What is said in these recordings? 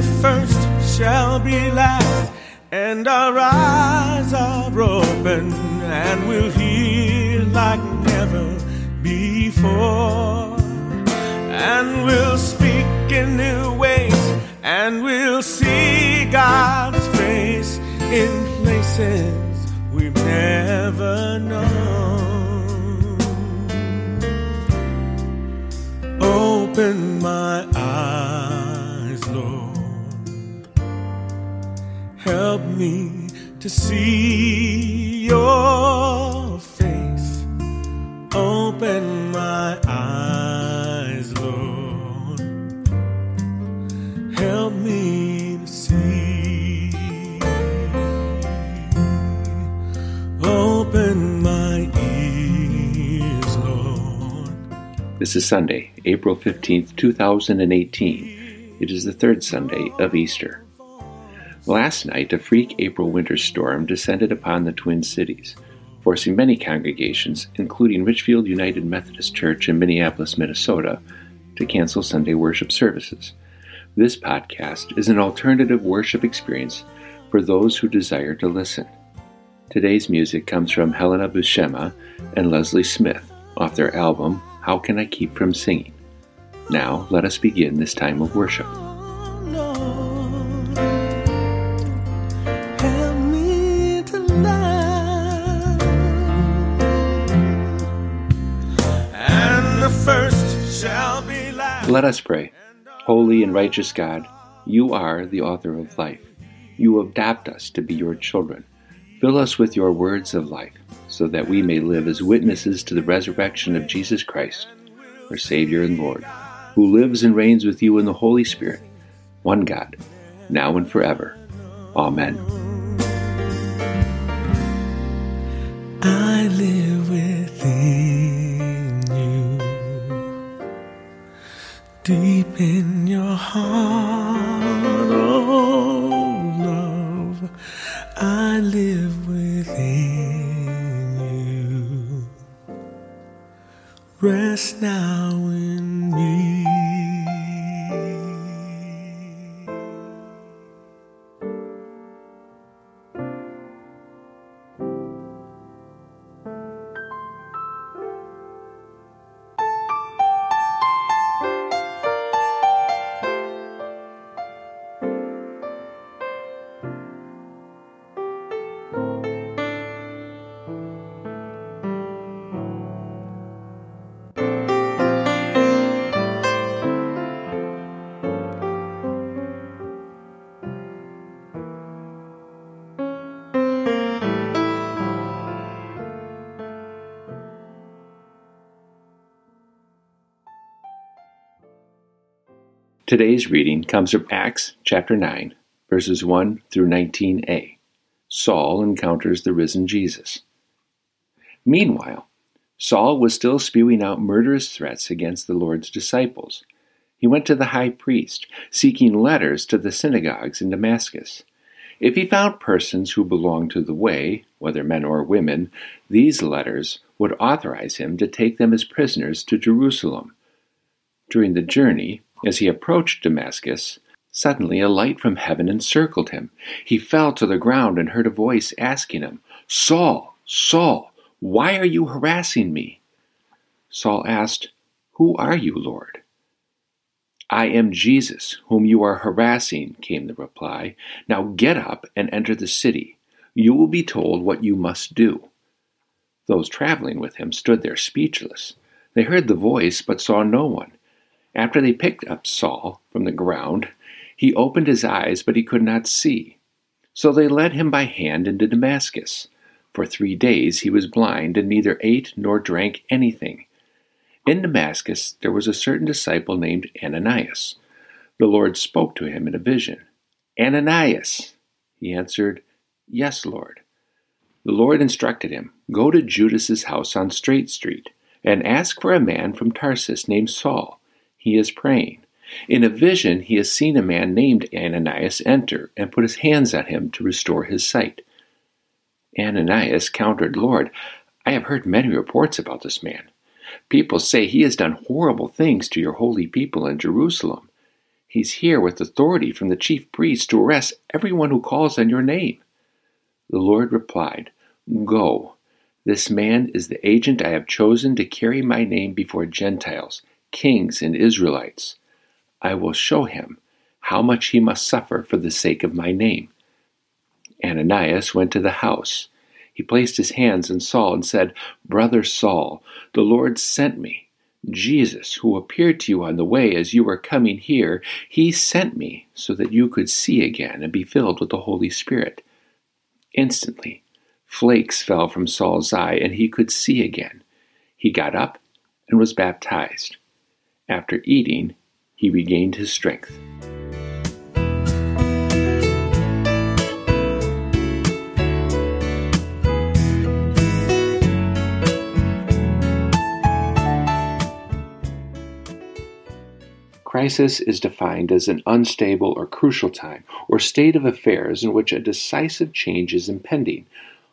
the first shall be last, and our eyes are open, and we'll hear like never before. And we'll speak in new ways, and we'll see God's face in places we've never known. Open my Help me to see your face. Open my eyes, Lord. Help me to see. Open my ears, Lord. This is Sunday, April 15th, 2018. It is the third Sunday of Easter. Last night, a freak April winter storm descended upon the Twin Cities, forcing many congregations, including Richfield United Methodist Church in Minneapolis, Minnesota, to cancel Sunday worship services. This podcast is an alternative worship experience for those who desire to listen. Today's music comes from Helena Buscema and Leslie Smith off their album How Can I Keep From Singing? Now, let us begin this time of worship. Let us pray. Holy and righteous God, you are the author of life. You adopt us to be your children. Fill us with your words of life, so that we may live as witnesses to the resurrection of Jesus Christ, our Savior and Lord, who lives and reigns with you in the Holy Spirit, one God, now and forever. Amen. I live within you, deep in your heart, oh love. I live within you. Rest now Today's reading comes from Acts chapter 9, verses 1 through 19a. Saul encounters the risen Jesus. Meanwhile, Saul was still spewing out murderous threats against the Lord's disciples. He went to the high priest, seeking letters to the synagogues in Damascus. If he found persons who belonged to the way, whether men or women, these letters would authorize him to take them as prisoners to Jerusalem. During the journey, as he approached Damascus, suddenly a light from heaven encircled him. He fell to the ground and heard a voice asking him, Saul, Saul, why are you harassing me? Saul asked, Who are you, Lord? I am Jesus, whom you are harassing, came the reply. Now get up and enter the city. You will be told what you must do. Those traveling with him stood there speechless. They heard the voice, but saw no one. After they picked up Saul from the ground, he opened his eyes, but he could not see. So they led him by hand into Damascus. For three days he was blind, and neither ate nor drank anything. In Damascus there was a certain disciple named Ananias. The Lord spoke to him in a vision. Ananias! He answered, Yes, Lord. The Lord instructed him, Go to Judas's house on Straight Street, and ask for a man from Tarsus named Saul he is praying. In a vision, he has seen a man named Ananias enter and put his hands on him to restore his sight. Ananias countered, Lord, I have heard many reports about this man. People say he has done horrible things to your holy people in Jerusalem. He's here with authority from the chief priest to arrest everyone who calls on your name. The Lord replied, Go. This man is the agent I have chosen to carry my name before Gentiles, kings, and Israelites. I will show him how much he must suffer for the sake of my name. Ananias went to the house. He placed his hands on Saul and said, Brother Saul, the Lord sent me Jesus, who appeared to you on the way as you were coming here, he sent me so that you could see again and be filled with the Holy Spirit. Instantly, flakes fell from Saul's eye, and he could see again. He got up and was baptized. After eating, he regained his strength. Crisis is defined as an unstable or crucial time or state of affairs in which a decisive change is impending,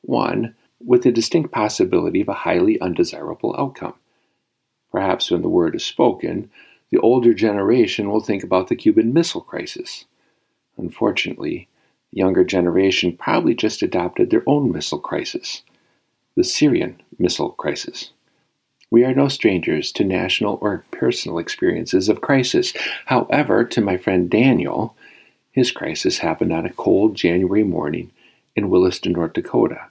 one with a distinct possibility of a highly undesirable outcome. Perhaps when the word is spoken, the older generation will think about the Cuban Missile Crisis. Unfortunately, the younger generation probably just adopted their own missile crisis, the Syrian Missile Crisis. We are no strangers to national or personal experiences of crisis. However, to my friend Daniel, his crisis happened on a cold January morning in Williston, North Dakota.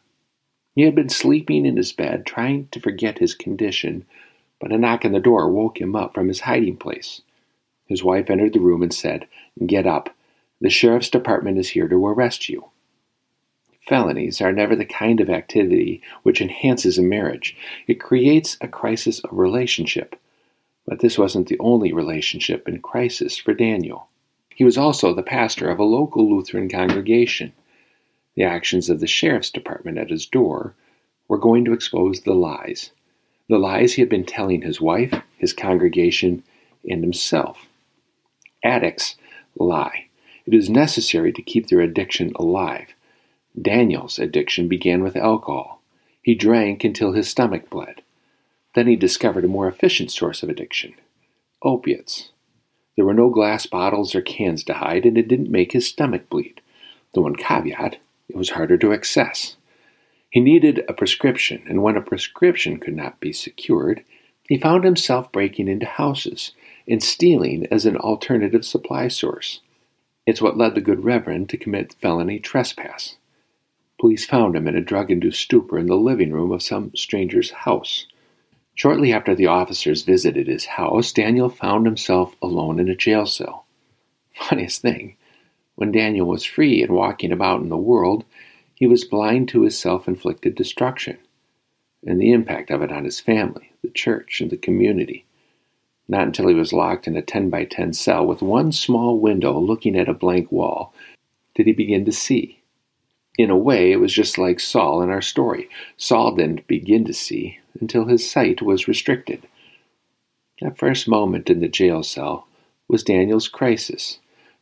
He had been sleeping in his bed, trying to forget his condition, but a knock on the door woke him up from his hiding place. His wife entered the room and said, Get up. The sheriff's department is here to arrest you. Felonies are never the kind of activity which enhances a marriage. It creates a crisis of relationship. But this wasn't the only relationship in crisis for Daniel. He was also the pastor of a local Lutheran congregation. The actions of the sheriff's department at his door were going to expose the lies. The lies he had been telling his wife, his congregation, and himself. Addicts lie. It is necessary to keep their addiction alive. Daniel's addiction began with alcohol. He drank until his stomach bled. Then he discovered a more efficient source of addiction opiates. There were no glass bottles or cans to hide, and it didn't make his stomach bleed. The one caveat, it was harder to access. He needed a prescription, and when a prescription could not be secured, he found himself breaking into houses and stealing as an alternative supply source. It's what led the good Reverend to commit felony trespass. Police found him in a drug induced stupor in the living room of some stranger's house. Shortly after the officers visited his house, Daniel found himself alone in a jail cell. Funniest thing, when Daniel was free and walking about in the world, he was blind to his self inflicted destruction and the impact of it on his family, the church, and the community. Not until he was locked in a 10 by 10 cell with one small window looking at a blank wall did he begin to see in a way, it was just like Saul in our story. Saul didn't begin to see until his sight was restricted. That first moment in the jail cell was Daniel's crisis,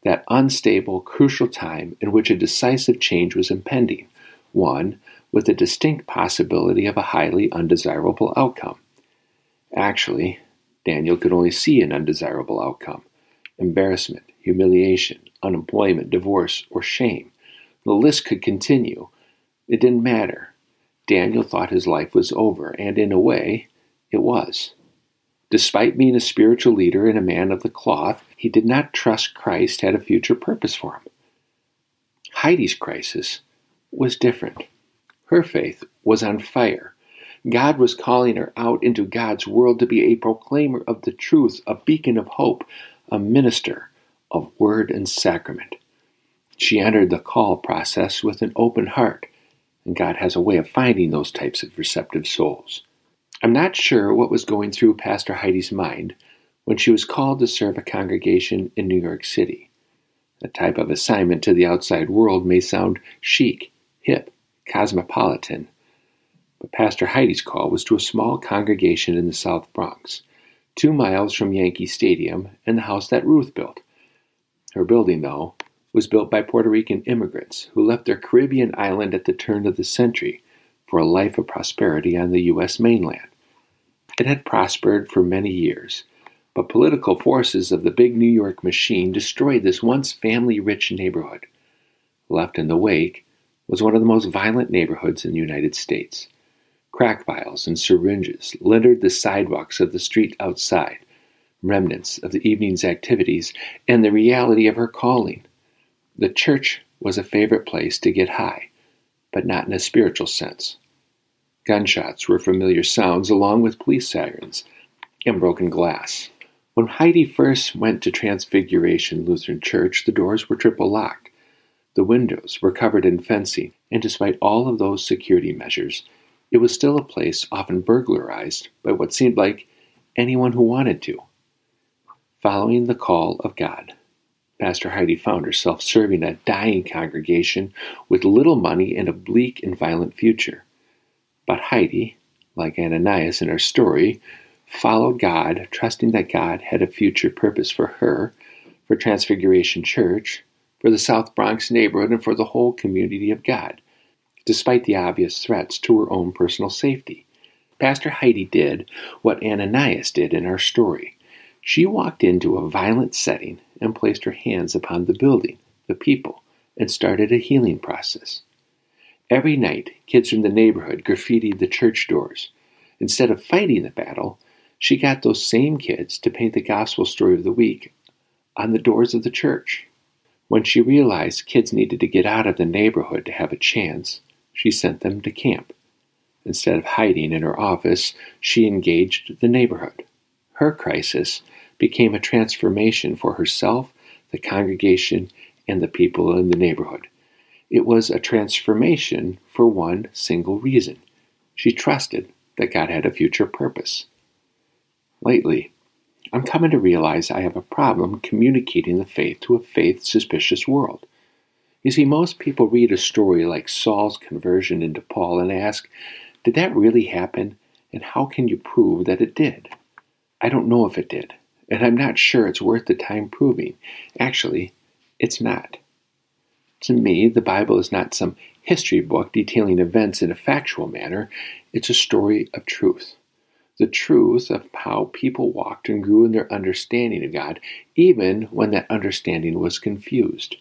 that unstable, crucial time in which a decisive change was impending, one with a distinct possibility of a highly undesirable outcome. Actually, Daniel could only see an undesirable outcome embarrassment, humiliation, unemployment, divorce, or shame. The list could continue. It didn't matter. Daniel thought his life was over, and in a way, it was. Despite being a spiritual leader and a man of the cloth, he did not trust Christ had a future purpose for him. Heidi's crisis was different. Her faith was on fire. God was calling her out into God's world to be a proclaimer of the truth, a beacon of hope, a minister of word and sacrament. She entered the call process with an open heart, and God has a way of finding those types of receptive souls. I'm not sure what was going through Pastor Heidi's mind when she was called to serve a congregation in New York City. That type of assignment to the outside world may sound chic, hip, cosmopolitan, but Pastor Heidi's call was to a small congregation in the South Bronx, two miles from Yankee Stadium and the house that Ruth built. Her building, though, was built by Puerto Rican immigrants who left their Caribbean island at the turn of the century for a life of prosperity on the U.S. mainland. It had prospered for many years, But political forces of the big New York machine destroyed this once family rich neighborhood. Left in the wake was one of the most violent neighborhoods in the United States. Crack vials and syringes littered the sidewalks of the street outside, remnants of the evening's activities and the reality of her calling. The church was a favorite place to get high, but not in a spiritual sense. Gunshots were familiar sounds, along with police sirens and broken glass. When Heidi first went to Transfiguration Lutheran Church, the doors were triple locked. The windows were covered in fencing, and despite all of those security measures, it was still a place often burglarized by what seemed like anyone who wanted to. Following the call of God, Pastor Heidi found herself serving a dying congregation with little money and a bleak and violent future. But Heidi, like Ananias in her story, followed God, trusting that God had a future purpose for her, for Transfiguration Church, for the South Bronx neighborhood, and for the whole community of God despite the obvious threats to her own personal safety. Pastor Heidi did what Ananias did in our story. She walked into a violent setting and placed her hands upon the building, the people, and started a healing process. Every night, kids from the neighborhood graffitied the church doors. Instead of fighting the battle, she got those same kids to paint the gospel story of the week on the doors of the church. When she realized kids needed to get out of the neighborhood to have a chance, she sent them to camp. Instead of hiding in her office, she engaged the neighborhood. Her crisis became a transformation for herself, the congregation, and the people in the neighborhood. It was a transformation for one single reason. She trusted that God had a future purpose. Lately, I'm coming to realize I have a problem communicating the faith to a faith suspicious world. You see, most people read a story like Saul's conversion into Paul and ask, Did that really happen? And how can you prove that it did? I don't know if it did, and I'm not sure it's worth the time proving. Actually, it's not. To me, the Bible is not some history book detailing events in a factual manner, it's a story of truth. The truth of how people walked and grew in their understanding of God, even when that understanding was confused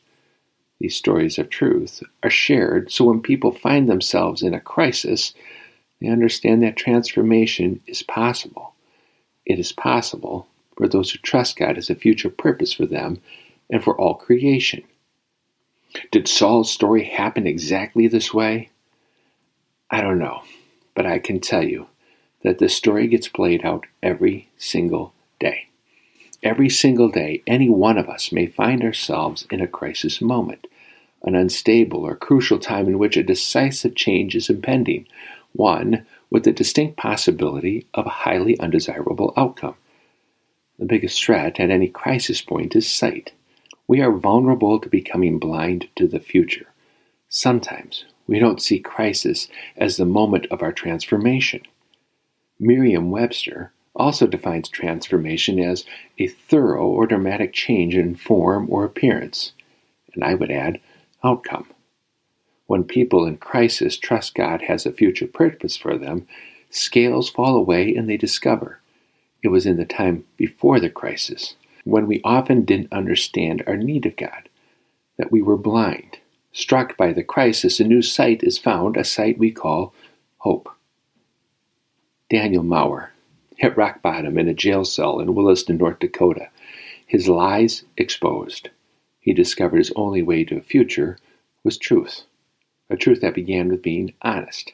these stories of truth are shared so when people find themselves in a crisis, they understand that transformation is possible. It is possible for those who trust God as a future purpose for them and for all creation. Did Saul's story happen exactly this way? I don't know, but I can tell you that the story gets played out every single day. Every single day, any one of us may find ourselves in a crisis moment an unstable or crucial time in which a decisive change is impending, one with the distinct possibility of a highly undesirable outcome. The biggest threat at any crisis point is sight. We are vulnerable to becoming blind to the future. Sometimes we don't see crisis as the moment of our transformation. Merriam Webster also defines transformation as a thorough or dramatic change in form or appearance. And I would add, outcome. When people in crisis trust God has a future purpose for them, scales fall away and they discover it was in the time before the crisis, when we often didn't understand our need of God, that we were blind. Struck by the crisis, a new sight is found, a sight we call hope. Daniel Maurer hit rock bottom in a jail cell in Williston, North Dakota, his lies exposed he discovered his only way to a future was truth, a truth that began with being honest.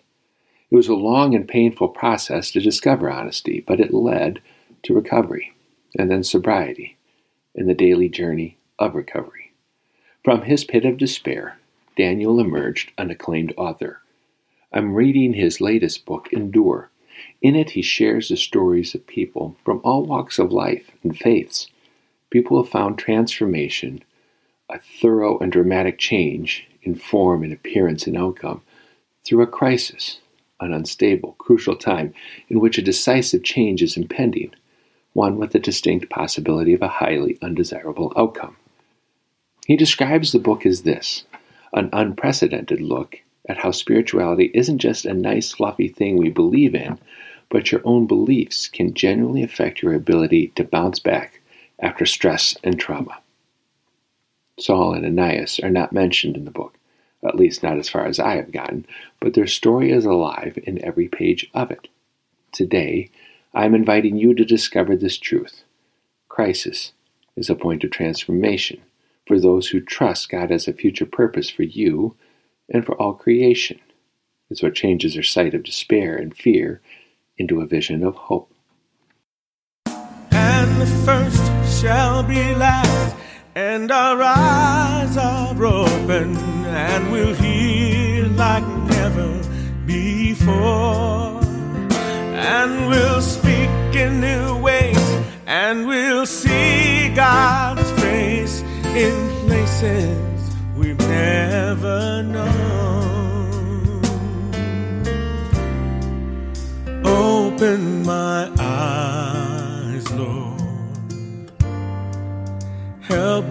It was a long and painful process to discover honesty, but it led to recovery, and then sobriety, and the daily journey of recovery. From his pit of despair, Daniel emerged an acclaimed author. I'm reading his latest book, Endure. In it, he shares the stories of people from all walks of life and faiths. People have found transformation a thorough and dramatic change in form and appearance and outcome through a crisis, an unstable, crucial time in which a decisive change is impending, one with the distinct possibility of a highly undesirable outcome. He describes the book as this an unprecedented look at how spirituality isn't just a nice, fluffy thing we believe in, but your own beliefs can genuinely affect your ability to bounce back after stress and trauma. Saul and Ananias are not mentioned in the book, at least not as far as I have gotten, but their story is alive in every page of it. Today, I am inviting you to discover this truth. Crisis is a point of transformation for those who trust God as a future purpose for you and for all creation. It's what changes their sight of despair and fear into a vision of hope. And the first shall be last, and our eyes are open, and we'll hear like never before. And we'll speak in new ways, and we'll see God's face in places we've never known. Open my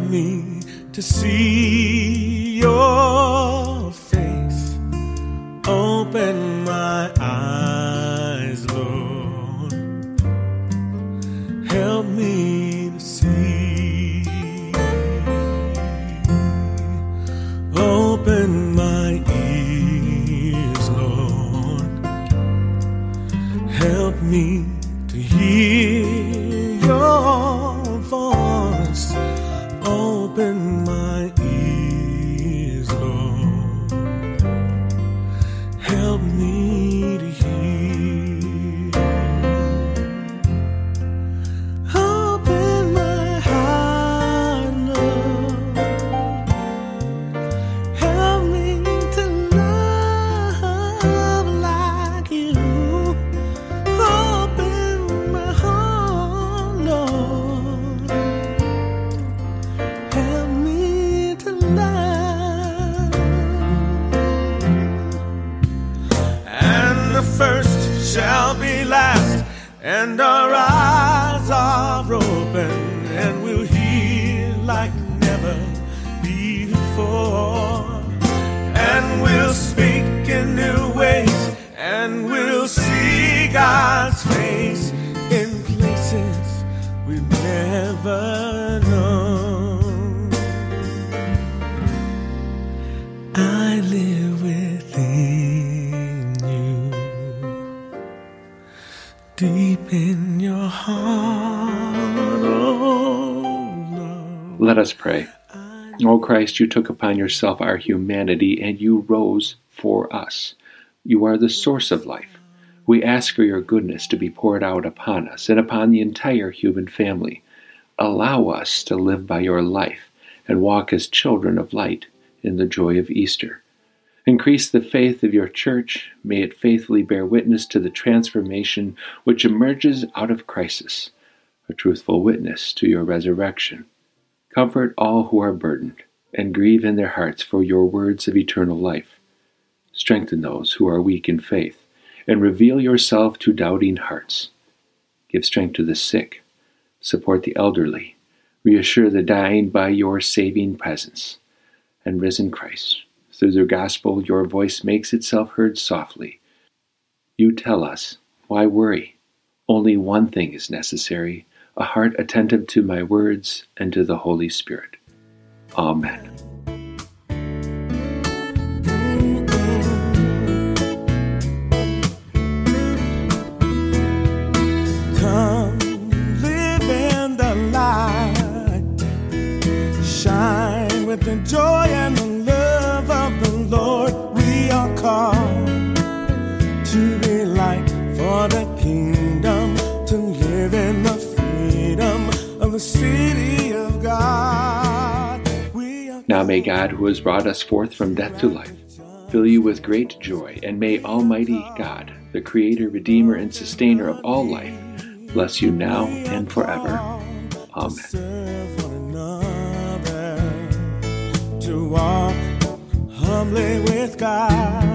me to see your face. Open my eyes, Lord. Help me Let us pray. O Christ, you took upon yourself our humanity and you rose for us. You are the source of life. We ask for your goodness to be poured out upon us and upon the entire human family. Allow us to live by your life and walk as children of light in the joy of Easter. Increase the faith of your church. May it faithfully bear witness to the transformation which emerges out of crisis, a truthful witness to your resurrection. Comfort all who are burdened and grieve in their hearts for your words of eternal life. Strengthen those who are weak in faith and reveal yourself to doubting hearts. Give strength to the sick, support the elderly, reassure the dying by your saving presence. And risen Christ, through the gospel, your voice makes itself heard softly. You tell us, why worry? Only one thing is necessary a heart attentive to my words and to the Holy Spirit. Amen. May God, who has brought us forth from death to life, fill you with great joy, and may Almighty God, the Creator, Redeemer, and Sustainer of all life, bless you now and forever. Amen. to walk humbly with God,